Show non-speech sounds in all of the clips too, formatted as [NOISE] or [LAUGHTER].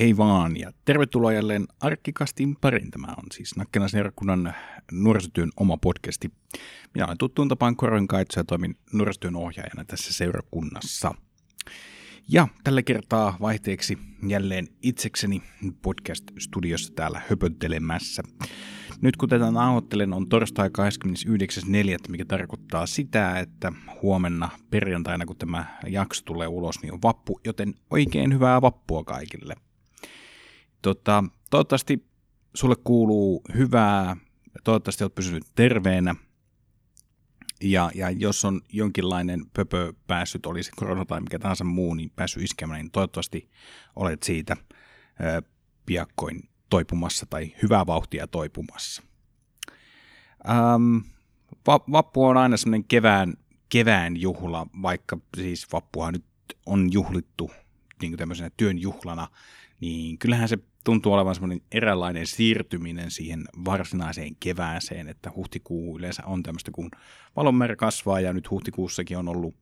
hei vaan ja tervetuloa jälleen Arkkikastin parin. Tämä on siis Nakkelan seurakunnan nuorisotyön oma podcasti. Minä olen tuttuun tapaan Koron Kaitso ja toimin nuorisotyön ohjaajana tässä seurakunnassa. Ja tällä kertaa vaihteeksi jälleen itsekseni podcast-studiossa täällä höpöttelemässä. Nyt kun tätä nauhoittelen on torstai 29.4., mikä tarkoittaa sitä, että huomenna perjantaina kun tämä jakso tulee ulos, niin on vappu, joten oikein hyvää vappua kaikille. Tota, toivottavasti sulle kuuluu hyvää, toivottavasti olet pysynyt terveenä, ja, ja jos on jonkinlainen pöpö päässyt, olisi korona tai mikä tahansa muu, niin päässyt iskemään, niin toivottavasti olet siitä ö, piakkoin toipumassa tai hyvää vauhtia toipumassa. Ähm, va- vappu on aina semmoinen kevään, kevään juhla, vaikka siis vappua nyt on juhlittu niin kuin tämmöisenä työn juhlana, niin kyllähän se tuntuu olevan semmoinen eräänlainen siirtyminen siihen varsinaiseen kevääseen, että huhtikuu yleensä on tämmöistä, kun valonmäärä kasvaa ja nyt huhtikuussakin on ollut,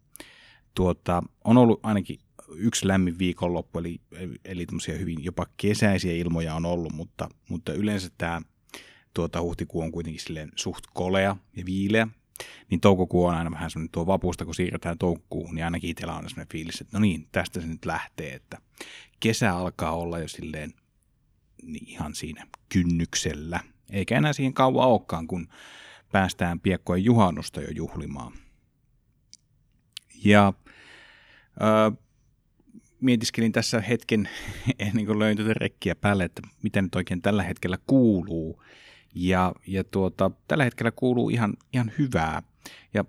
tuota, on ollut ainakin yksi lämmin viikonloppu, eli, eli hyvin jopa kesäisiä ilmoja on ollut, mutta, mutta yleensä tämä tuota, huhtikuu on kuitenkin silleen suht kolea ja viileä, niin toukokuu on aina vähän semmoinen tuo vapusta, kun siirretään toukokuuhun, niin ainakin itsellä on semmoinen fiilis, että no niin, tästä se nyt lähtee, että kesä alkaa olla jo silleen ihan siinä kynnyksellä. Eikä enää siihen kauan olekaan, kun päästään piekkojen juhannusta jo juhlimaan. Ja äh, mietiskelin tässä hetken, [LAUGHS] ennen kuin löin tätä rekkiä päälle, että mitä nyt oikein tällä hetkellä kuuluu. Ja, ja tuota, tällä hetkellä kuuluu ihan, ihan hyvää. Ja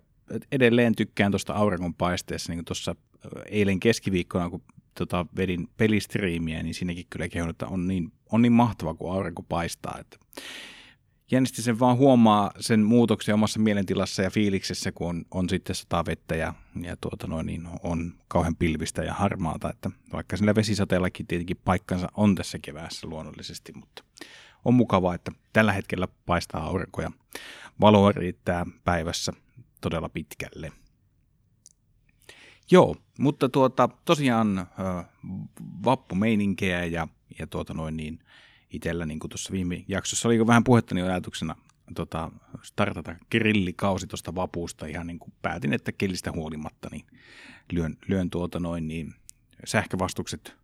edelleen tykkään tuosta auringonpaisteessa, niin kuin tuossa eilen keskiviikkona, kun tota, vedin pelistriimiä, niin siinäkin kyllä kehon, että on niin, on niin mahtava, kun aurinko paistaa. Että jännästi sen vaan huomaa sen muutoksen omassa mielentilassa ja fiiliksessä, kun on, on sitten sataa vettä ja, ja tuota noin, niin on kauhean pilvistä ja harmaata, että vaikka sillä vesisateellakin tietenkin paikkansa on tässä keväässä luonnollisesti, mutta on mukavaa, että tällä hetkellä paistaa aurinko ja valoa riittää päivässä todella pitkälle. Joo, mutta tuota, tosiaan vappumeininkeä ja, ja tuota noin niin, itsellä niin kuin tuossa viime jaksossa oli vähän puhetta niin ajatuksena tota, startata grillikausi tuosta vapuusta ihan niin kuin päätin, että kellistä huolimatta niin lyön, lyön tuota noin niin sähkövastukset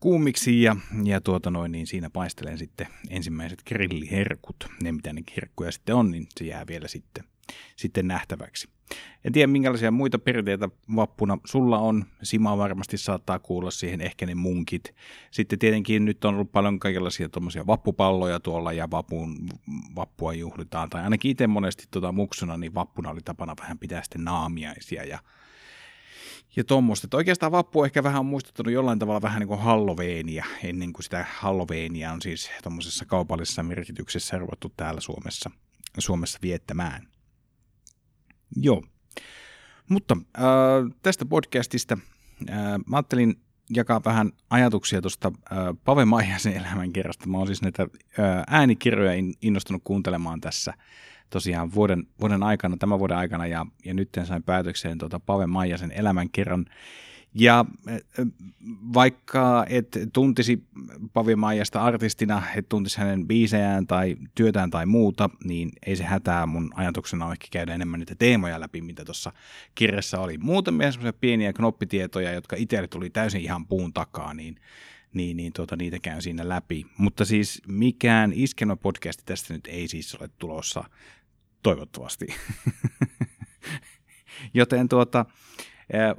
kuumiksi ja, ja tuota noin, niin siinä paistelen sitten ensimmäiset grilliherkut. Ne mitä ne herkkuja sitten on, niin se jää vielä sitten, sitten nähtäväksi. En tiedä, minkälaisia muita perinteitä vappuna sulla on. Sima varmasti saattaa kuulla siihen, ehkä ne munkit. Sitten tietenkin nyt on ollut paljon kaikenlaisia tuommoisia vappupalloja tuolla ja vapun, vappua juhlitaan. Tai ainakin itse monesti tuota muksuna, niin vappuna oli tapana vähän pitää sitten naamiaisia ja ja tuommoista. Oikeastaan vappu ehkä vähän on muistuttanut jollain tavalla vähän niin kuin Halloweenia, ennen kuin sitä Halloweenia on siis tuommoisessa kaupallisessa merkityksessä ruvettu täällä Suomessa, Suomessa viettämään. Joo. Mutta äh, tästä podcastista äh, mä ajattelin jakaa vähän ajatuksia tuosta äh, Pave Maijasen elämänkerrasta. Mä oon siis näitä äh, äänikirjoja innostunut kuuntelemaan tässä tosiaan vuoden, vuoden aikana, tämän vuoden aikana, ja, ja nyt sain päätökseen tuota Pave Maijasen elämänkerran. Ja vaikka et tuntisi Pavi Maijasta artistina, et tuntisi hänen biisejään tai työtään tai muuta, niin ei se hätää. Mun ajatuksena on ehkä käydä enemmän niitä teemoja läpi, mitä tuossa kirjassa oli. Muutamia semmoisia pieniä knoppitietoja, jotka itselle tuli täysin ihan puun takaa, niin, niin, niin tuota, niitä käyn siinä läpi. Mutta siis mikään iskelmäpodcasti tästä nyt ei siis ole tulossa, toivottavasti. [LAUGHS] Joten tuota,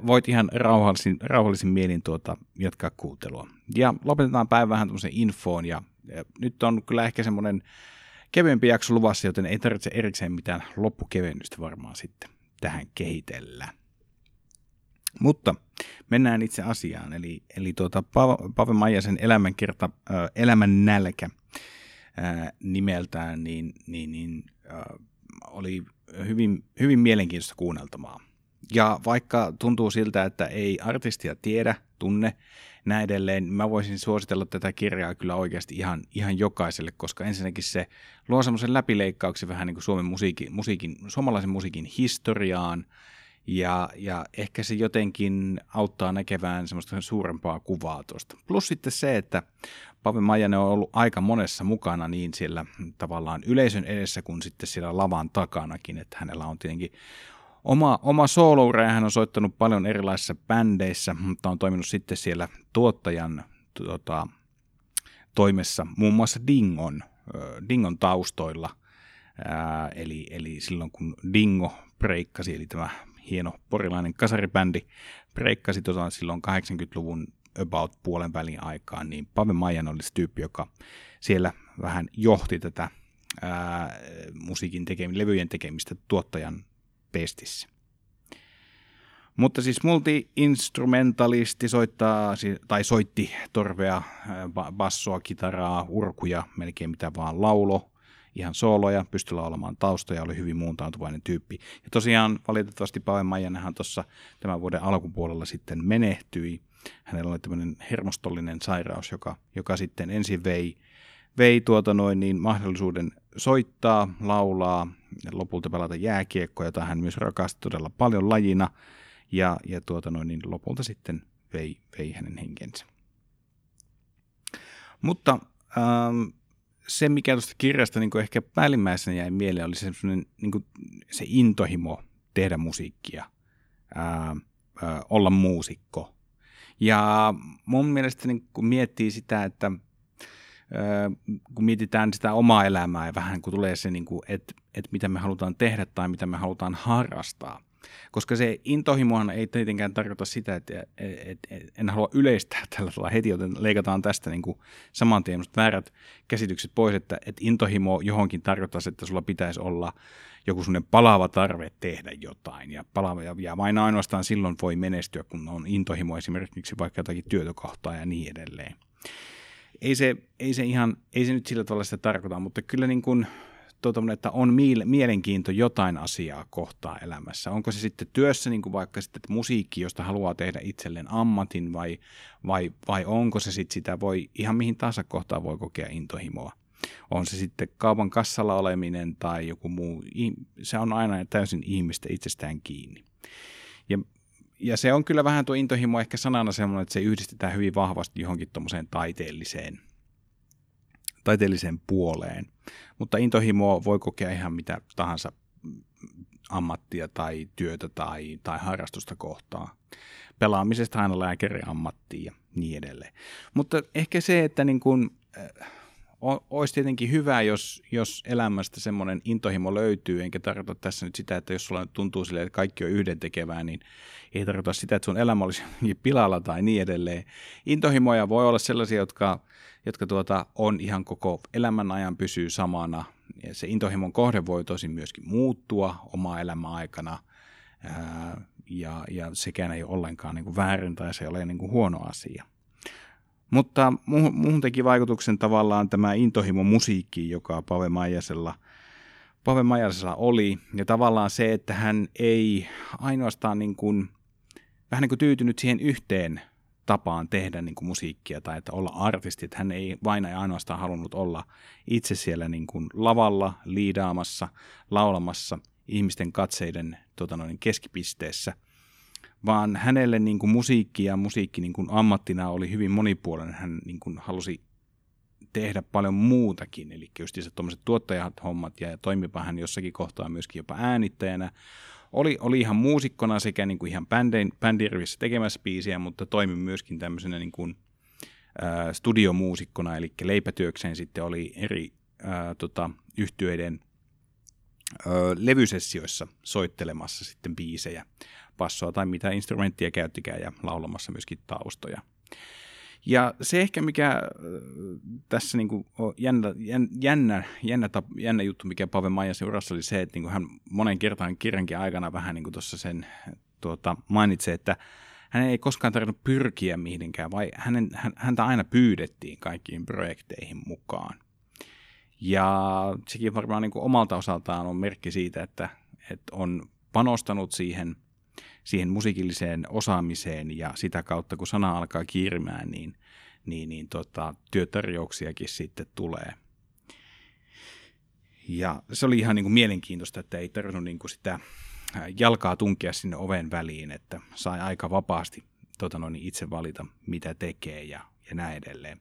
voit ihan rauhallisin, rauhallisin mielin tuota, jatkaa kuuntelua. Ja lopetetaan päivä vähän tämmöisen infoon, ja, ja nyt on kyllä ehkä semmoinen kevyempi jakso luvassa, joten ei tarvitse erikseen mitään loppukevennystä varmaan sitten tähän kehitellä. Mutta mennään itse asiaan, eli, eli tuota, Pave Maijasen elämänkerta, äh, elämän nälkä nimeltään, niin, niin, niin oli hyvin, hyvin mielenkiintoista kuunneltamaa. Ja vaikka tuntuu siltä, että ei artistia tiedä, tunne, näin edelleen, mä voisin suositella tätä kirjaa kyllä oikeasti ihan, ihan jokaiselle, koska ensinnäkin se luo semmoisen läpileikkauksen vähän niin kuin Suomen musiikin, musiikin, suomalaisen musiikin historiaan, Ja, ja ehkä se jotenkin auttaa näkevään semmoista suurempaa kuvaa tuosta. Plus sitten se, että Pave Majanen on ollut aika monessa mukana niin siellä tavallaan yleisön edessä kuin sitten siellä lavan takanakin, että hänellä on tietenkin oma, oma sooloura hän on soittanut paljon erilaisissa bändeissä, mutta on toiminut sitten siellä tuottajan tota, toimessa muun muassa Dingon, Dingon taustoilla. Ää, eli, eli silloin kun Dingo breikkasi, eli tämä hieno porilainen kasaribändi breikkasi tosiaan silloin 80-luvun about puolen välin aikaan, niin Pave Majan oli se tyyppi, joka siellä vähän johti tätä ää, musiikin tekemistä, levyjen tekemistä tuottajan pestissä. Mutta siis multi-instrumentalisti soittaa, tai soitti torvea, bassoa, kitaraa, urkuja, melkein mitä vaan laulo, ihan sooloja, pystyi laulamaan taustoja, oli hyvin muuntautuvainen tyyppi. Ja tosiaan valitettavasti Pave Maijanenhan tuossa tämän vuoden alkupuolella sitten menehtyi. Hänellä oli tämmöinen hermostollinen sairaus, joka, joka sitten ensin vei, vei tuota noin niin mahdollisuuden soittaa, laulaa lopulta pelata jääkiekkoa, jota hän myös rakasti todella paljon lajina. Ja, ja tuota noin, niin lopulta sitten vei, vei hänen henkensä. Mutta ähm, se, mikä tuosta kirjasta niin ehkä päällimmäisenä jäi mieleen, oli se, niin kuin, se intohimo tehdä musiikkia, ää, ää, olla muusikko. Ja mun mielestä niin kun miettii sitä, että kun mietitään sitä omaa elämää ja vähän kun tulee se, niin että, että mitä me halutaan tehdä tai mitä me halutaan harrastaa, koska se intohimohan ei tietenkään tarkoita sitä, että et, et, en halua yleistää [LAUGHS] tällä tavalla heti, joten leikataan tästä niin saman tien väärät käsitykset pois, että, intohimo johonkin tarkoittaa, että sulla pitäisi olla joku sellainen palava tarve tehdä jotain. Ja, palava, ja vain ainoastaan silloin voi menestyä, kun on intohimo esimerkiksi vaikka jotakin työtökohtaa ja niin edelleen. Ei se, ei se ihan, ei se nyt sillä tavalla sitä tarkoita, mutta kyllä niin kuin, tuota, että on mielenkiinto jotain asiaa kohtaa elämässä. Onko se sitten työssä niin kuin vaikka sitten musiikki, josta haluaa tehdä itselleen ammatin vai, vai, vai onko se sitten sitä, voi ihan mihin tahansa kohtaa voi kokea intohimoa. On se sitten kaupan kassalla oleminen tai joku muu, se on aina täysin ihmistä itsestään kiinni. Ja, ja se on kyllä vähän tuo intohimo ehkä sanana semmoinen, että se yhdistetään hyvin vahvasti johonkin tuommoiseen taiteelliseen taiteelliseen puoleen. Mutta intohimoa voi kokea ihan mitä tahansa ammattia tai työtä tai, tai harrastusta kohtaa. Pelaamisesta aina lääkäri ammattiin ja niin edelleen. Mutta ehkä se, että niin kun, äh, olisi tietenkin hyvä, jos, jos elämästä semmoinen intohimo löytyy, enkä tarkoita tässä nyt sitä, että jos sulla tuntuu silleen, että kaikki on yhdentekevää, niin ei tarkoita sitä, että sun elämä olisi [LAUGHS] pilalla tai niin edelleen. Intohimoja voi olla sellaisia, jotka, jotka tuota, on ihan koko elämän ajan pysyy samana. Ja se intohimon kohde voi tosin myöskin muuttua omaa elämän aikana, ää, ja, ja sekään ei ole ollenkaan niin kuin väärin tai se ei ole niin kuin huono asia. Mutta muuhun teki vaikutuksen tavallaan tämä intohimo musiikki, joka Pave Maijasella, Pave Maijasella oli. Ja tavallaan se, että hän ei ainoastaan niin kuin, vähän niin kuin tyytynyt siihen yhteen tapaan tehdä niin kuin musiikkia tai että olla artisti. Että hän ei vain ja ainoastaan halunnut olla itse siellä niin kuin lavalla, liidaamassa, laulamassa ihmisten katseiden tota noin, keskipisteessä – vaan hänelle niin kuin musiikki ja musiikki niin kuin ammattina oli hyvin monipuolinen. Hän niin kuin halusi tehdä paljon muutakin, eli just tuommoiset tuottajat hommat ja toimipa hän jossakin kohtaa myöskin jopa äänittäjänä. Oli, oli ihan muusikkona sekä niin kuin ihan bändin, bändirvissä tekemässä biisiä, mutta toimi myöskin tämmöisenä niin kuin, ä, studiomuusikkona, eli leipätyökseen sitten oli eri ä, tota, yhtyeiden ä, levysessioissa soittelemassa sitten biisejä bassoa tai mitä instrumenttia käyttikään ja laulamassa myöskin taustoja. Ja se ehkä, mikä äh, tässä niin kuin on jännä, jännä, jännä, jännä juttu, mikä Pave Maijasen urassa oli se, että niin kuin hän monen kertaan kirjankin aikana vähän niin kuin tuossa sen tuota, mainitsee, että hän ei koskaan tarvinnut pyrkiä mihinkään, vai hänen, häntä aina pyydettiin kaikkiin projekteihin mukaan. Ja sekin varmaan niin kuin omalta osaltaan on merkki siitä, että, että on panostanut siihen – siihen musiikilliseen osaamiseen ja sitä kautta, kun sana alkaa kiirimään, niin, niin, niin tota, työtarjouksiakin sitten tulee. Ja se oli ihan niin kuin mielenkiintoista, että ei tarvinnut niin kuin sitä jalkaa tunkea sinne oven väliin, että sai aika vapaasti tota noin, itse valita, mitä tekee ja, ja näin edelleen.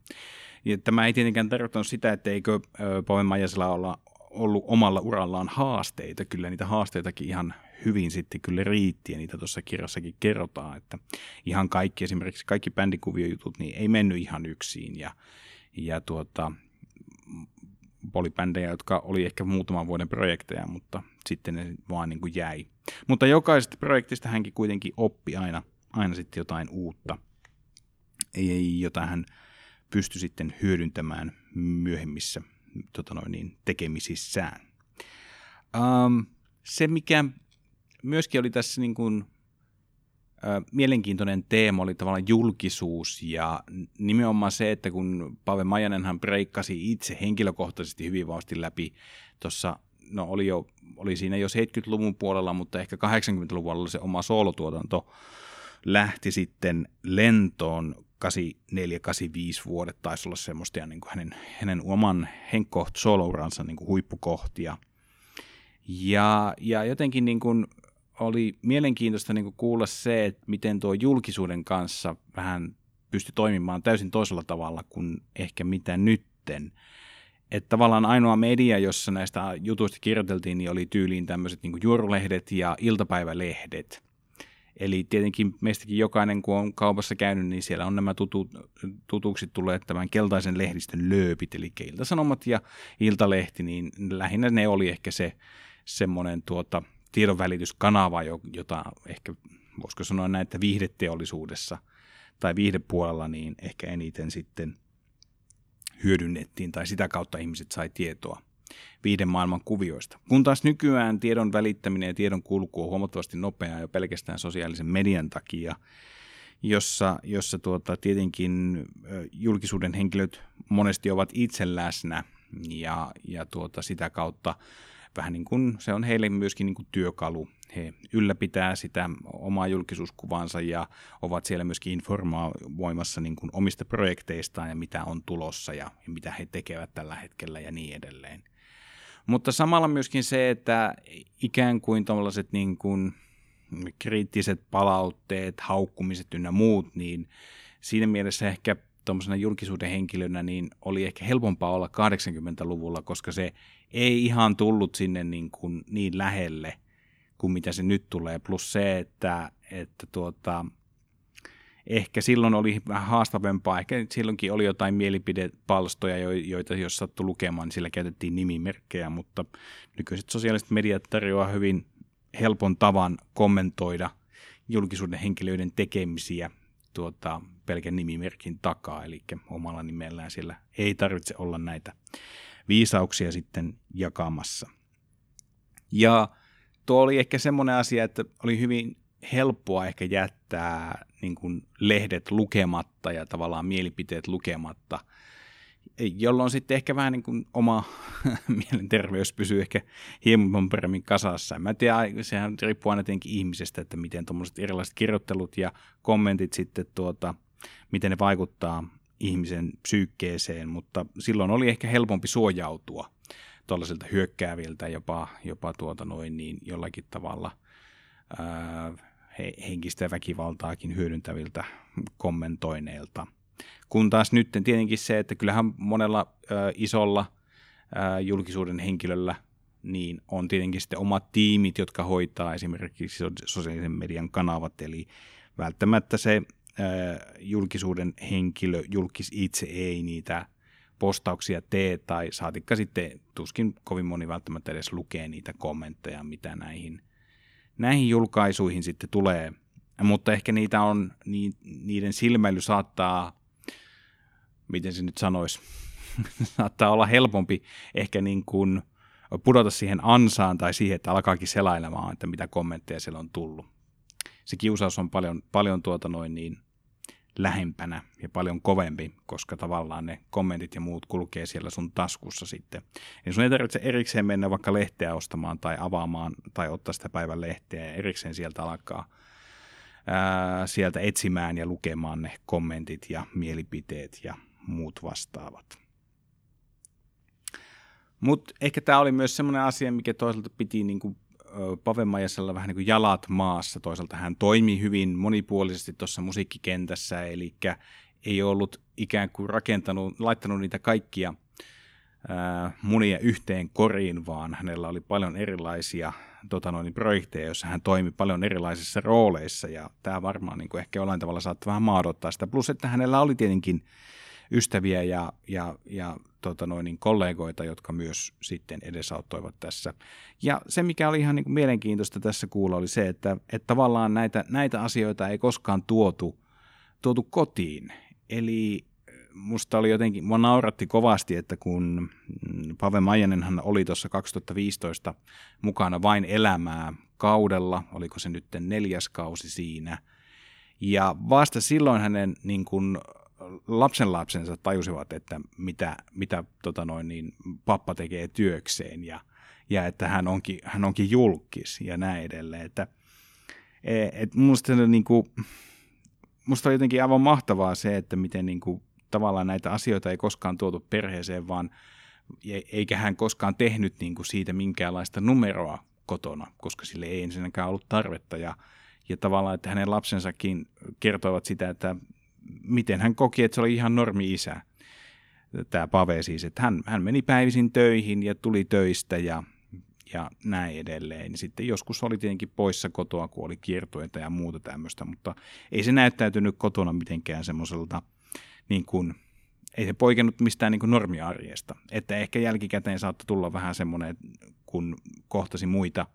Ja tämä ei tietenkään tarkoittanut sitä, että eikö Pavel Majasella olla ollut omalla urallaan haasteita. Kyllä niitä haasteitakin ihan hyvin sitten kyllä riitti ja niitä tuossa kirjassakin kerrotaan, että ihan kaikki esimerkiksi kaikki bändikuviojutut niin ei mennyt ihan yksin ja, ja tuota, oli bändejä, jotka oli ehkä muutaman vuoden projekteja, mutta sitten ne vaan niin kuin jäi. Mutta jokaisesta projektista hänkin kuitenkin oppi aina, aina sitten jotain uutta, jota hän pystyi sitten hyödyntämään myöhemmissä tota noin, niin, tekemisissään. Um, se, mikä myöskin oli tässä niin kuin, ä, mielenkiintoinen teema, oli tavallaan julkisuus ja nimenomaan se, että kun Pave Majanenhan breikkasi itse henkilökohtaisesti hyvin vauhti läpi tuossa no oli, jo, oli siinä jo 70-luvun puolella, mutta ehkä 80-luvulla se oma soolotuotanto lähti sitten lentoon 84-85 vuodet taisi olla semmoista ja niin kuin hänen, hänen oman henkkoht solouransa niin huippukohtia. Ja, ja jotenkin niin kuin oli mielenkiintoista niin kuulla se, että miten tuo julkisuuden kanssa vähän pystyi toimimaan täysin toisella tavalla kuin ehkä mitä nytten. Että tavallaan ainoa media, jossa näistä jutuista kirjoiteltiin, niin oli tyyliin tämmöiset niin juorulehdet ja iltapäivälehdet. Eli tietenkin meistäkin jokainen, kun on kaupassa käynyt, niin siellä on nämä tutut, tutuksi tulleet tämän keltaisen lehdistön lööpit, eli iltasanomat ja iltalehti, niin lähinnä ne oli ehkä se semmoinen tuota, tiedonvälityskanava, jota ehkä voisiko sanoa näin, että viihdeteollisuudessa tai viihdepuolella niin ehkä eniten sitten hyödynnettiin tai sitä kautta ihmiset sai tietoa viiden maailman kuvioista. Kun taas nykyään tiedon välittäminen ja tiedon kulku on huomattavasti nopeaa jo pelkästään sosiaalisen median takia, jossa, jossa tuota, tietenkin julkisuuden henkilöt monesti ovat itse läsnä ja, ja tuota, sitä kautta vähän niin kuin se on heille myöskin niin kuin työkalu. He ylläpitää sitä omaa julkisuuskuvansa ja ovat siellä myöskin informoimassa niin kuin omista projekteistaan ja mitä on tulossa ja, mitä he tekevät tällä hetkellä ja niin edelleen. Mutta samalla myöskin se, että ikään kuin tällaiset niin kuin kriittiset palautteet, haukkumiset ynnä muut, niin siinä mielessä ehkä tuommoisena julkisuuden henkilönä niin oli ehkä helpompaa olla 80-luvulla, koska se ei ihan tullut sinne niin, kuin niin lähelle kuin mitä se nyt tulee. Plus se, että, että tuota, ehkä silloin oli vähän haastavempaa, ehkä silloinkin oli jotain mielipidepalstoja, joita jos sattui lukemaan, niin sillä käytettiin nimimerkkejä, mutta nykyiset sosiaaliset mediat tarjoaa hyvin helpon tavan kommentoida julkisuuden henkilöiden tekemisiä tuota, pelkän nimimerkin takaa, eli omalla nimellään siellä ei tarvitse olla näitä viisauksia sitten jakamassa. Ja tuo oli ehkä semmoinen asia, että oli hyvin helppoa ehkä jättää niin kuin lehdet lukematta ja tavallaan mielipiteet lukematta, jolloin sitten ehkä vähän niin kuin oma [LAUGHS] mielenterveys pysyy ehkä hieman paremmin kasassa. Mä tiedän, sehän riippuu aina tietenkin ihmisestä, että miten tuommoiset erilaiset kirjoittelut ja kommentit sitten tuota, miten ne vaikuttaa ihmisen psyykkeeseen, mutta silloin oli ehkä helpompi suojautua tuollaisilta hyökkääviltä, jopa, jopa tuota noin niin jollakin tavalla ää, he, henkistä väkivaltaakin hyödyntäviltä kommentoineilta. Kun taas nyt tietenkin se, että kyllähän monella ää, isolla ää, julkisuuden henkilöllä niin on tietenkin sitten omat tiimit, jotka hoitaa esimerkiksi sosiaalisen median kanavat, eli välttämättä se julkisuuden henkilö, julkis itse ei niitä postauksia tee, tai saatikka sitten tuskin kovin moni välttämättä edes lukee niitä kommentteja, mitä näihin, näihin julkaisuihin sitten tulee. Mutta ehkä niitä on, niiden silmäily saattaa, miten se nyt sanoisi, [LAUGHS] saattaa olla helpompi ehkä niin kuin pudota siihen ansaan tai siihen, että alkaakin selailemaan, että mitä kommentteja siellä on tullut. Se kiusaus on paljon, paljon tuota noin niin lähempänä ja paljon kovempi, koska tavallaan ne kommentit ja muut kulkee siellä sun taskussa sitten. Eli sun ei tarvitse erikseen mennä vaikka lehteä ostamaan tai avaamaan tai ottaa sitä päivän lehteä ja erikseen sieltä alkaa ää, sieltä etsimään ja lukemaan ne kommentit ja mielipiteet ja muut vastaavat. Mutta ehkä tämä oli myös semmoinen asia, mikä toisaalta piti niinku Pavemajasella vähän niin kuin jalat maassa. Toisaalta hän toimi hyvin monipuolisesti tuossa musiikkikentässä, eli ei ollut ikään kuin rakentanut, laittanut niitä kaikkia munia yhteen koriin, vaan hänellä oli paljon erilaisia tota noin, projekteja, joissa hän toimi paljon erilaisissa rooleissa, ja tämä varmaan niin kuin ehkä jollain tavalla saattaa vähän maadottaa sitä. Plus, että hänellä oli tietenkin ystäviä ja, ja, ja tota noin, niin kollegoita, jotka myös sitten edesauttoivat tässä. Ja se, mikä oli ihan niin kuin mielenkiintoista tässä kuulla, oli se, että, että tavallaan näitä, näitä asioita ei koskaan tuotu, tuotu kotiin. Eli musta oli jotenkin, mua nauratti kovasti, että kun Pave Majanenhan oli tuossa 2015 mukana vain elämää kaudella, oliko se nyt neljäs kausi siinä, ja vasta silloin hänen niin kuin, lapsenlapsensa tajusivat, että mitä, mitä tota noin, niin, pappa tekee työkseen ja, ja että hän onkin, hän onkin julkis ja näin edelleen. Että, e, et musta, niin kuin, musta on jotenkin aivan mahtavaa se, että miten niin kuin, tavallaan näitä asioita ei koskaan tuotu perheeseen, vaan e, eikä hän koskaan tehnyt niin kuin siitä minkäänlaista numeroa kotona, koska sille ei ensinnäkään ollut tarvetta. Ja, ja tavallaan, että hänen lapsensakin kertoivat sitä, että miten hän koki, että se oli ihan normi-isä, tämä Pave siis, että hän, hän meni päivisin töihin ja tuli töistä ja, ja näin edelleen. Sitten joskus oli tietenkin poissa kotoa, kun oli kiertoita ja muuta tämmöistä, mutta ei se näyttäytynyt kotona mitenkään semmoiselta, niin kuin, ei se poikennut mistään niin normiarjesta. Että ehkä jälkikäteen saattoi tulla vähän semmoinen, kun kohtasi muita,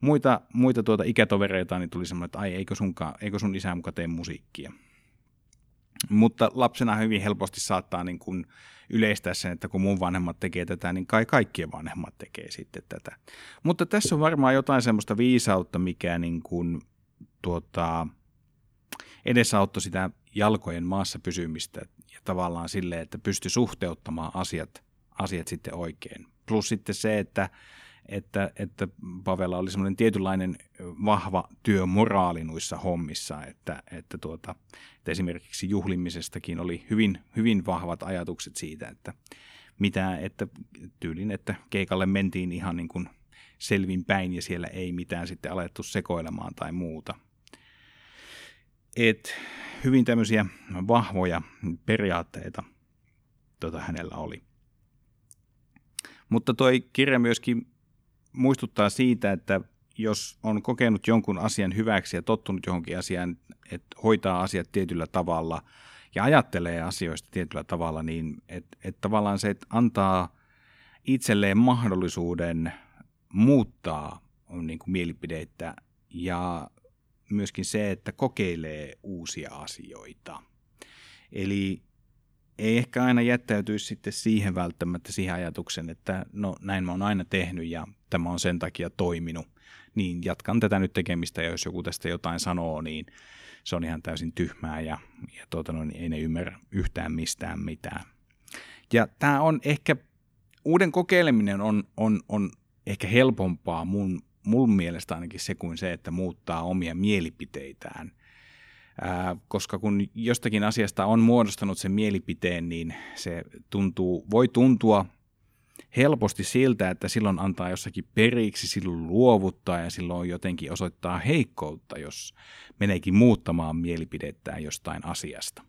muita, muita tuota ikätovereita, niin tuli semmoinen, että ai eikö, sunkaan, eikö sun isä muka tee musiikkia. Mutta lapsena hyvin helposti saattaa niin kuin yleistää sen, että kun mun vanhemmat tekee tätä, niin kai kaikkien vanhemmat tekee sitten tätä. Mutta tässä on varmaan jotain semmoista viisautta, mikä niin kuin, tuota, edesauttoi sitä jalkojen maassa pysymistä ja tavallaan sille, että pystyi suhteuttamaan asiat, asiat sitten oikein. Plus sitten se, että että, että Pavella oli semmoinen tietynlainen vahva työmoraali noissa hommissa, että, että, tuota, että esimerkiksi juhlimisestakin oli hyvin, hyvin vahvat ajatukset siitä, että mitä, että tyylin, että keikalle mentiin ihan niin kuin selvin päin ja siellä ei mitään sitten alettu sekoilemaan tai muuta. Et hyvin tämmöisiä vahvoja periaatteita tota hänellä oli. Mutta toi kirja myöskin muistuttaa siitä, että jos on kokenut jonkun asian hyväksi ja tottunut johonkin asiaan, että hoitaa asiat tietyllä tavalla ja ajattelee asioista tietyllä tavalla, niin että et tavallaan se, että antaa itselleen mahdollisuuden muuttaa niin kuin mielipideitä ja myöskin se, että kokeilee uusia asioita. Eli ei ehkä aina jättäytyisi sitten siihen välttämättä siihen ajatuksen, että no näin mä oon aina tehnyt ja tämä on sen takia toiminut, niin jatkan tätä nyt tekemistä ja jos joku tästä jotain sanoo, niin se on ihan täysin tyhmää ja, ja tuota, no, niin ei ne ymmärrä yhtään mistään mitään. Ja tämä on ehkä, uuden kokeileminen on, on, on ehkä helpompaa mun, mun mielestä ainakin se kuin se, että muuttaa omia mielipiteitään – koska kun jostakin asiasta on muodostanut sen mielipiteen, niin se tuntuu, voi tuntua helposti siltä, että silloin antaa jossakin periksi, silloin luovuttaa ja silloin jotenkin osoittaa heikkoutta, jos meneekin muuttamaan mielipidettään jostain asiasta.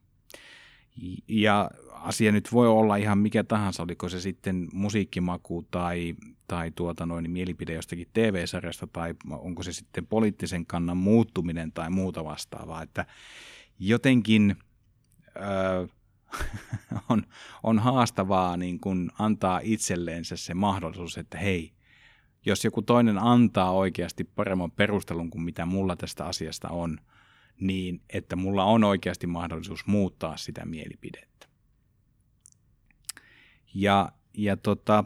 Ja asia nyt voi olla ihan mikä tahansa, oliko se sitten musiikkimaku tai, tai tuota noin, mielipide jostakin TV-sarjasta tai onko se sitten poliittisen kannan muuttuminen tai muuta vastaavaa. Että jotenkin öö, [LAUGHS] on, on haastavaa niin kun antaa itselleensä se mahdollisuus, että hei, jos joku toinen antaa oikeasti paremman perustelun kuin mitä mulla tästä asiasta on, niin että mulla on oikeasti mahdollisuus muuttaa sitä mielipidettä. Ja, ja tota,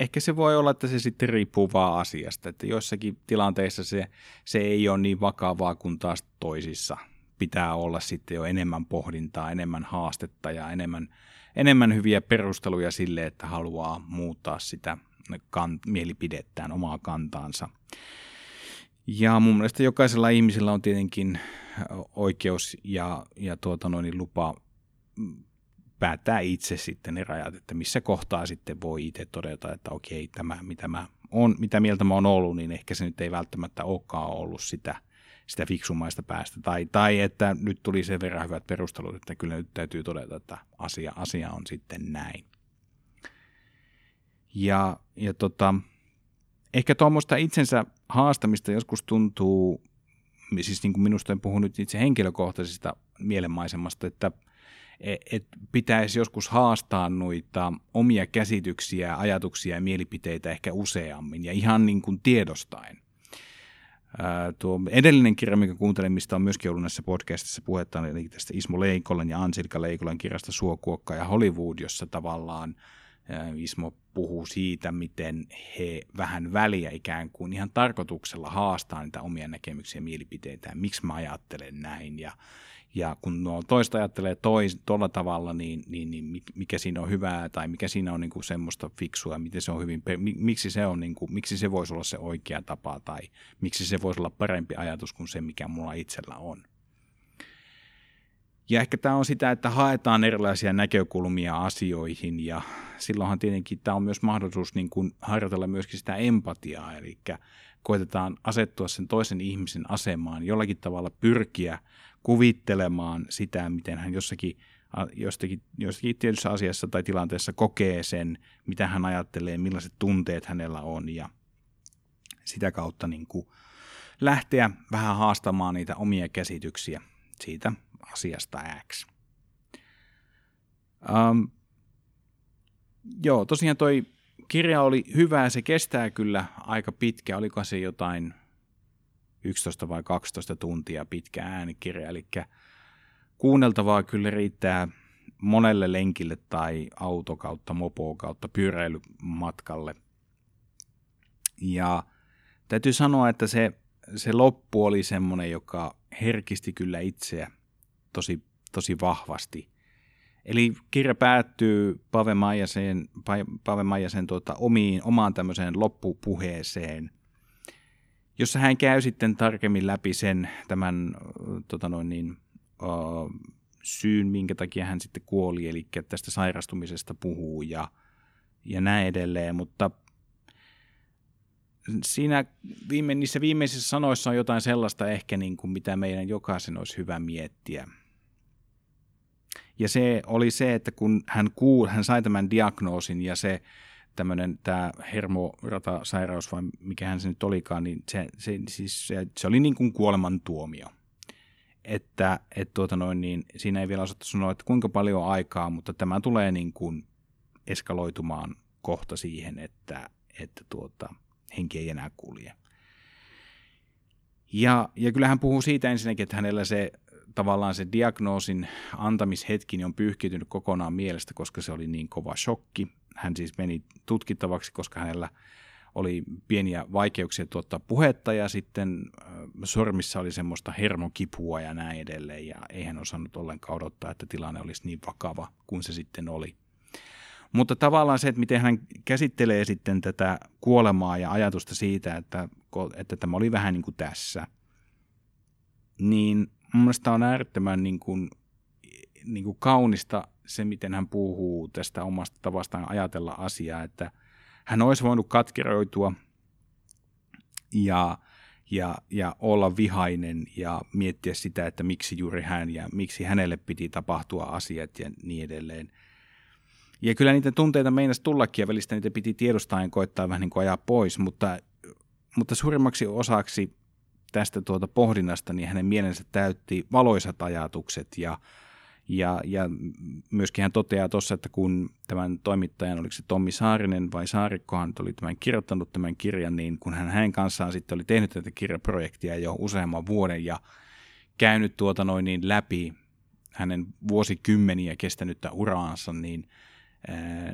ehkä se voi olla, että se sitten riippuu vaan asiasta, että joissakin tilanteissa se, se ei ole niin vakavaa kuin taas toisissa. Pitää olla sitten jo enemmän pohdintaa, enemmän haastetta ja enemmän, enemmän hyviä perusteluja sille, että haluaa muuttaa sitä kan, mielipidettään, omaa kantaansa. Ja mun mielestä jokaisella ihmisellä on tietenkin oikeus ja, ja tuota noin, lupa mm, päättää itse sitten ne rajat, että missä kohtaa sitten voi itse todeta, että okei, tämä mitä mä on, mitä mieltä mä oon ollut, niin ehkä se nyt ei välttämättä olekaan ollut sitä, sitä fiksumaista päästä. Tai, tai että nyt tuli sen verran hyvät perustelut, että kyllä nyt täytyy todeta, että asia, asia on sitten näin. Ja, ja tota, ehkä tuommoista itsensä haastamista joskus tuntuu, siis niin kuin minusta en puhu nyt itse henkilökohtaisesta mielenmaisemasta, että e, et pitäisi joskus haastaa noita omia käsityksiä, ajatuksia ja mielipiteitä ehkä useammin ja ihan niin kuin tiedostaen. Ää, tuo edellinen kirja, mikä kuuntelin, mistä on myöskin ollut näissä podcastissa puhetta, eli tästä Ismo Leikolan ja Ansilka Leikolan kirjasta Suokuokka ja Hollywood, jossa tavallaan – Ismo puhuu siitä, miten he vähän väliä ikään kuin ihan tarkoituksella haastaa niitä omia näkemyksiä ja mielipiteitä, miksi mä ajattelen näin. Ja, ja kun nuo toista ajattelee tois, tuolla tavalla, niin, niin, niin, mikä siinä on hyvää tai mikä siinä on niin kuin semmoista fiksua, miten se on hyvin, miksi se, on niin kuin, miksi se voisi olla se oikea tapa tai miksi se voisi olla parempi ajatus kuin se, mikä mulla itsellä on. Ja ehkä tämä on sitä, että haetaan erilaisia näkökulmia asioihin ja silloinhan tietenkin tämä on myös mahdollisuus niin kuin harjoitella myöskin sitä empatiaa, eli koitetaan asettua sen toisen ihmisen asemaan, jollakin tavalla pyrkiä kuvittelemaan sitä, miten hän jossakin, jostakin, jostakin tietyssä asiassa tai tilanteessa kokee sen, mitä hän ajattelee, millaiset tunteet hänellä on. Ja sitä kautta niin kuin lähteä vähän haastamaan niitä omia käsityksiä siitä asiasta X. Um, joo, tosiaan toi kirja oli hyvä, se kestää kyllä aika pitkä, oliko se jotain 11 vai 12 tuntia pitkä äänikirja, eli kuunneltavaa kyllä riittää monelle lenkille tai auto kautta mopo kautta pyöräilymatkalle. Ja täytyy sanoa, että se, se loppu oli semmoinen, joka herkisti kyllä itseä tosi, tosi vahvasti. Eli kirja päättyy Pave Maijasen, Pave Maijasen tuota, omiin, omaan tämmöiseen loppupuheeseen, jossa hän käy sitten tarkemmin läpi sen tämän tota noin niin, uh, syyn, minkä takia hän sitten kuoli, eli tästä sairastumisesta puhuu ja, ja näin edelleen, mutta siinä viime, niissä viimeisissä sanoissa on jotain sellaista ehkä, niin kuin mitä meidän jokaisen olisi hyvä miettiä – ja se oli se, että kun hän, kuul, hän sai tämän diagnoosin ja se tämmöinen tämä hermoratasairaus vai mikä hän se nyt olikaan, niin se, se, siis se, se oli niin kuin kuolemantuomio. Että et tuota noin, niin siinä ei vielä osattu sanoa, että kuinka paljon aikaa, mutta tämä tulee niin kuin eskaloitumaan kohta siihen, että, että tuota, henki ei enää kulje. Ja, ja kyllä hän puhuu siitä ensinnäkin, että hänellä se tavallaan se diagnoosin antamishetki on pyyhkiytynyt kokonaan mielestä, koska se oli niin kova shokki. Hän siis meni tutkittavaksi, koska hänellä oli pieniä vaikeuksia tuottaa puhetta ja sitten sormissa oli semmoista hermokipua ja näin edelleen ja ei hän osannut ollenkaan odottaa, että tilanne olisi niin vakava kuin se sitten oli. Mutta tavallaan se, että miten hän käsittelee sitten tätä kuolemaa ja ajatusta siitä, että, että tämä oli vähän niin kuin tässä, niin mun mielestä on äärettömän niin kuin, niin kuin kaunista se, miten hän puhuu tästä omasta tavastaan ajatella asiaa, että hän olisi voinut katkeroitua ja, ja, ja olla vihainen ja miettiä sitä, että miksi juuri hän ja miksi hänelle piti tapahtua asiat ja niin edelleen. Ja kyllä niitä tunteita meinasi tullakin ja välistä niitä piti tiedostaa ja koittaa vähän niin kuin ajaa pois, mutta, mutta suurimmaksi osaksi tästä tuota pohdinnasta, niin hänen mielensä täytti valoisat ajatukset ja, ja, ja myöskin hän toteaa tuossa, että kun tämän toimittajan, oliko se Tommi Saarinen vai Saarikkohan oli tämän kirjoittanut tämän kirjan, niin kun hän hänen kanssaan sitten oli tehnyt tätä kirjaprojektia jo useamman vuoden ja käynyt tuota noin niin läpi hänen vuosikymmeniä kestänyttä uraansa, niin,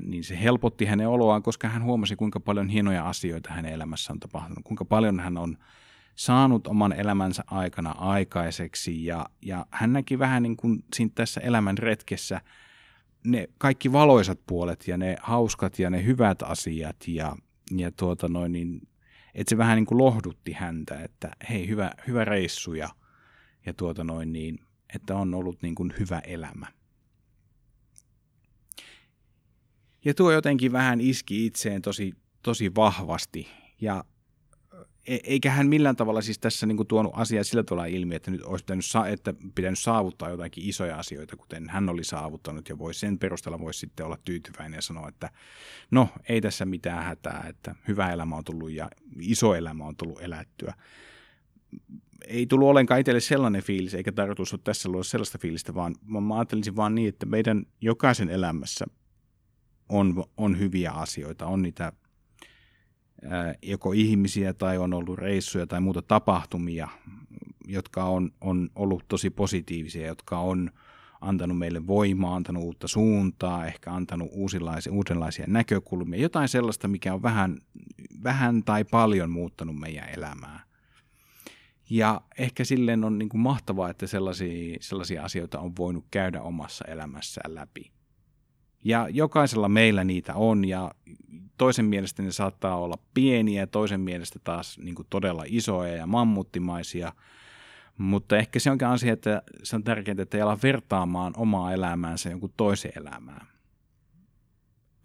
niin se helpotti hänen oloaan, koska hän huomasi, kuinka paljon hienoja asioita hänen elämässä on tapahtunut, kuinka paljon hän on saanut oman elämänsä aikana aikaiseksi ja, ja hän näki vähän niin kuin siinä tässä elämän retkessä ne kaikki valoisat puolet ja ne hauskat ja ne hyvät asiat ja, ja tuota noin niin, että se vähän niin kuin lohdutti häntä, että hei hyvä, hyvä reissu ja, ja tuota noin niin, että on ollut niin kuin hyvä elämä. Ja tuo jotenkin vähän iski itseen tosi, tosi vahvasti Ja eikä hän millään tavalla siis tässä niin kuin tuonut asiaa sillä tavalla ilmi, että nyt olisi pitänyt, sa- että pitänyt saavuttaa jotakin isoja asioita, kuten hän oli saavuttanut, ja voi sen perusteella voisi sitten olla tyytyväinen ja sanoa, että no, ei tässä mitään hätää, että hyvä elämä on tullut ja iso elämä on tullut elättyä. Ei tullut ollenkaan itselle sellainen fiilis, eikä tarkoitus ole tässä luoda sellaista fiilistä, vaan mä ajattelisin vaan niin, että meidän jokaisen elämässä on, on hyviä asioita, on niitä joko ihmisiä tai on ollut reissuja tai muuta tapahtumia, jotka on, on ollut tosi positiivisia, jotka on antanut meille voimaa, antanut uutta suuntaa, ehkä antanut uusilaisia, uudenlaisia näkökulmia, jotain sellaista, mikä on vähän, vähän tai paljon muuttanut meidän elämää. Ja ehkä silleen on niin kuin mahtavaa, että sellaisia, sellaisia asioita on voinut käydä omassa elämässään läpi. Ja jokaisella meillä niitä on ja toisen mielestä ne saattaa olla pieniä, toisen mielestä taas niin kuin todella isoja ja mammuttimaisia. Mutta ehkä se onkin asia, että se on tärkeää, että ei ala vertaamaan omaa elämäänsä jonkun toisen elämään.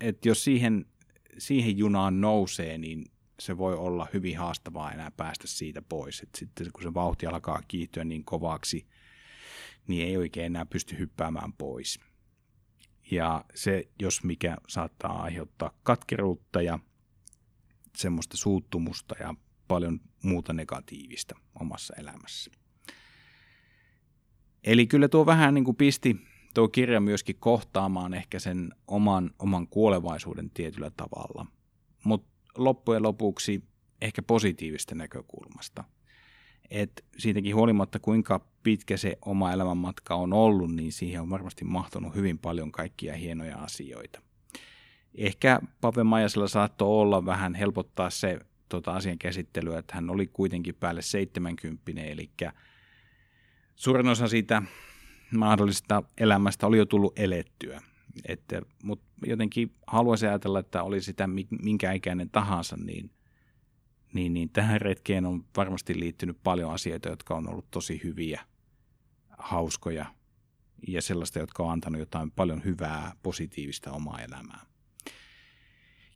Et jos siihen, siihen junaan nousee, niin se voi olla hyvin haastavaa enää päästä siitä pois. Et sitten kun se vauhti alkaa kiihtyä niin kovaksi, niin ei oikein enää pysty hyppäämään pois. Ja se, jos mikä, saattaa aiheuttaa katkeruutta ja semmoista suuttumusta ja paljon muuta negatiivista omassa elämässä. Eli kyllä tuo vähän niin kuin pisti tuo kirja myöskin kohtaamaan ehkä sen oman, oman kuolevaisuuden tietyllä tavalla, mutta loppujen lopuksi ehkä positiivista näkökulmasta – että siitäkin huolimatta kuinka pitkä se oma elämänmatka on ollut, niin siihen on varmasti mahtunut hyvin paljon kaikkia hienoja asioita. Ehkä Pave Majasella saattoi olla vähän helpottaa se tota, asian käsittelyä, että hän oli kuitenkin päälle 70, eli suurin osa siitä mahdollisesta elämästä oli jo tullut elettyä. Mutta jotenkin haluaisin ajatella, että oli sitä minkä ikäinen tahansa, niin niin, niin tähän retkeen on varmasti liittynyt paljon asioita, jotka on ollut tosi hyviä, hauskoja ja sellaista, jotka on antanut jotain paljon hyvää, positiivista omaa elämää.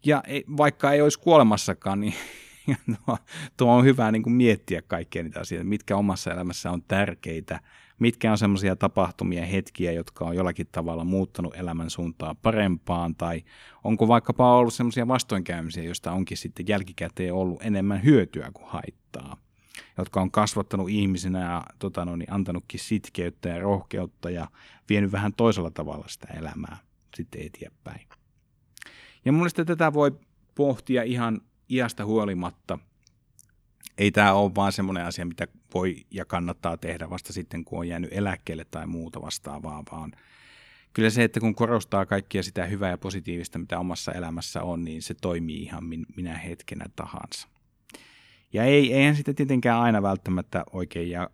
Ja vaikka ei olisi kuolemassakaan, niin [LAUGHS] tuo, tuo on hyvä niin kuin miettiä kaikkia niitä asioita, mitkä omassa elämässä on tärkeitä – mitkä on semmoisia tapahtumia, hetkiä, jotka on jollakin tavalla muuttanut elämän suuntaa parempaan, tai onko vaikkapa ollut semmoisia vastoinkäymisiä, joista onkin sitten jälkikäteen ollut enemmän hyötyä kuin haittaa, jotka on kasvattanut ihmisenä ja tota no, niin antanutkin sitkeyttä ja rohkeutta ja vienyt vähän toisella tavalla sitä elämää sitten eteenpäin. Ja mun mielestä tätä voi pohtia ihan iästä huolimatta – ei tämä ole vaan semmoinen asia, mitä voi ja kannattaa tehdä vasta sitten, kun on jäänyt eläkkeelle tai muuta vastaavaa, vaan kyllä se, että kun korostaa kaikkia sitä hyvää ja positiivista, mitä omassa elämässä on, niin se toimii ihan minä hetkenä tahansa. Ja ei, eihän sitä tietenkään aina välttämättä oikein ja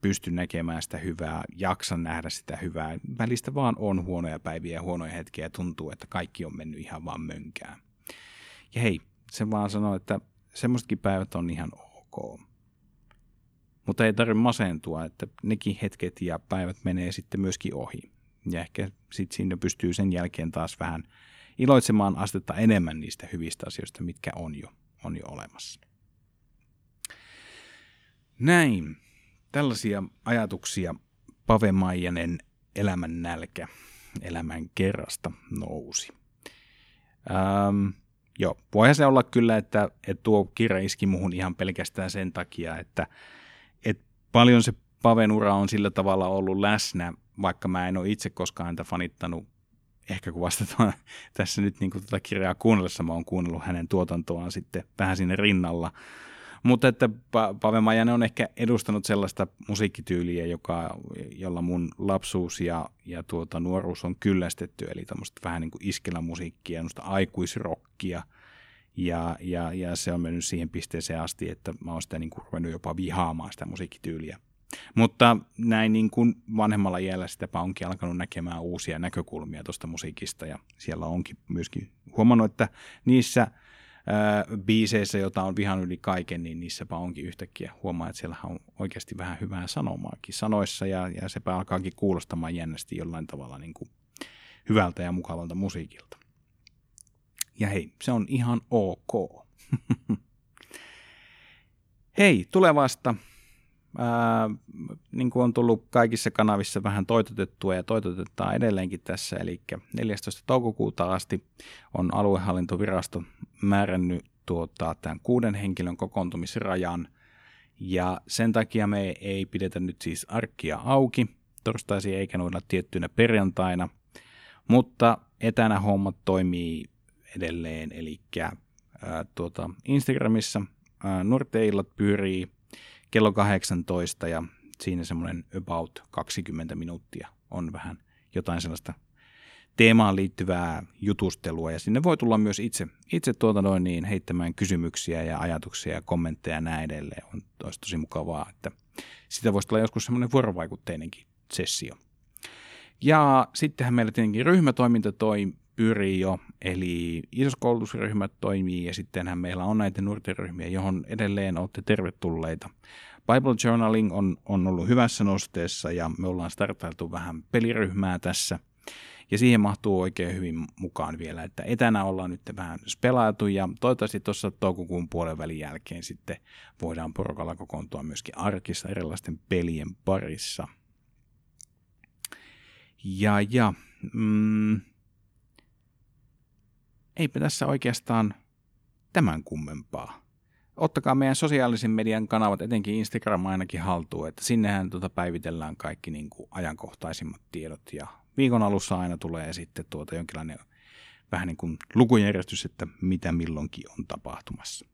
pysty näkemään sitä hyvää, jaksa nähdä sitä hyvää. Välistä vaan on huonoja päiviä ja huonoja hetkiä ja tuntuu, että kaikki on mennyt ihan vaan mönkään. Ja hei, se vaan sanoo, että semmoisetkin päivät on ihan Mutta ei tarvitse masentua, että nekin hetket ja päivät menee sitten myöskin ohi. Ja ehkä sitten siinä pystyy sen jälkeen taas vähän iloitsemaan astetta enemmän niistä hyvistä asioista, mitkä on jo, on jo olemassa. Näin. Tällaisia ajatuksia Pave Maijanen elämän nälkä elämän kerrasta nousi. Ähm, Joo, voihan se olla kyllä, että, että tuo kirja iski muhun ihan pelkästään sen takia, että, että paljon se Paven ura on sillä tavalla ollut läsnä, vaikka mä en ole itse koskaan häntä fanittanut, ehkä kun vasta tuon, [LAUGHS] tässä nyt niin tätä kirjaa kuunnellessa. Mä oon kuunnellut hänen tuotantoaan sitten vähän sinne rinnalla, mutta että Pave Majanen on ehkä edustanut sellaista musiikkityyliä, joka, jolla mun lapsuus ja, ja tuota, nuoruus on kyllästetty, eli tämmöistä vähän niin kuin iskelämusiikkia, aikuisrokkia, ja, ja, ja, se on mennyt siihen pisteeseen asti, että mä oon sitä niin kuin ruvennut jopa vihaamaan sitä musiikkityyliä. Mutta näin niin kuin vanhemmalla iällä sitä onkin alkanut näkemään uusia näkökulmia tuosta musiikista. Ja siellä onkin myöskin huomannut, että niissä – biiseissä, jota on vihan yli kaiken, niin niissäpä onkin yhtäkkiä huomaa, että siellä on oikeasti vähän hyvää sanomaakin sanoissa ja, ja sepä alkaakin kuulostamaan jännästi jollain tavalla niin kuin hyvältä ja mukavalta musiikilta. Ja hei, se on ihan ok. [LAUGHS] Hei, tulevasta. Ää, niin kuin on tullut kaikissa kanavissa vähän toitotettua ja toitotetaan edelleenkin tässä, eli 14. toukokuuta asti on aluehallintovirasto määrännyt tuota, tämän kuuden henkilön kokoontumisrajan, ja sen takia me ei pidetä nyt siis arkkia auki torstaisin eikä noilla tiettynä perjantaina, mutta etänä hommat toimii edelleen, eli ää, tuota, Instagramissa ää, Norteillat pyörii kello 18 ja siinä semmoinen about 20 minuuttia on vähän jotain sellaista teemaan liittyvää jutustelua ja sinne voi tulla myös itse, itse tuota noin niin, heittämään kysymyksiä ja ajatuksia ja kommentteja ja näin edelleen. On olisi tosi mukavaa, että sitä voisi tulla joskus semmoinen vuorovaikutteinenkin sessio. Ja sittenhän meillä tietenkin ryhmätoiminta toi, pyrii jo, eli isoskoulutusryhmät toimii ja sittenhän meillä on näitä nuorten ryhmiä, johon edelleen olette tervetulleita. Bible Journaling on, on ollut hyvässä nosteessa ja me ollaan startailtu vähän peliryhmää tässä. Ja siihen mahtuu oikein hyvin mukaan vielä, että etänä ollaan nyt vähän spelailtu ja toivottavasti tuossa toukokuun puolen välin jälkeen sitten voidaan porukalla kokoontua myöskin arkissa erilaisten pelien parissa. Ja, ja mm, eipä tässä oikeastaan tämän kummempaa. Ottakaa meidän sosiaalisen median kanavat, etenkin Instagram ainakin haltuun, että sinnehän tuota päivitellään kaikki niin kuin ajankohtaisimmat tiedot ja viikon alussa aina tulee sitten tuota jonkinlainen vähän niin kuin lukujärjestys, että mitä milloinkin on tapahtumassa.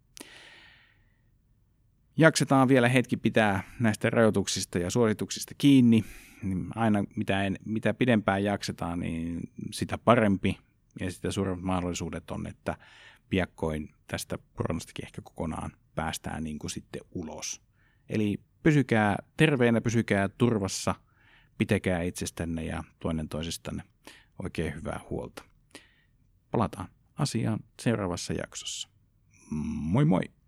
Jaksetaan vielä hetki pitää näistä rajoituksista ja suorituksista kiinni. Niin aina mitä, en, mitä pidempään jaksetaan, niin sitä parempi ja sitä suuremmat mahdollisuudet on, että piakkoin tästä koronastakin ehkä kokonaan päästään niin kuin sitten ulos. Eli pysykää terveenä, pysykää turvassa, pitäkää itsestänne ja toinen toisistanne oikein hyvää huolta. Palataan asiaan seuraavassa jaksossa. Moi moi!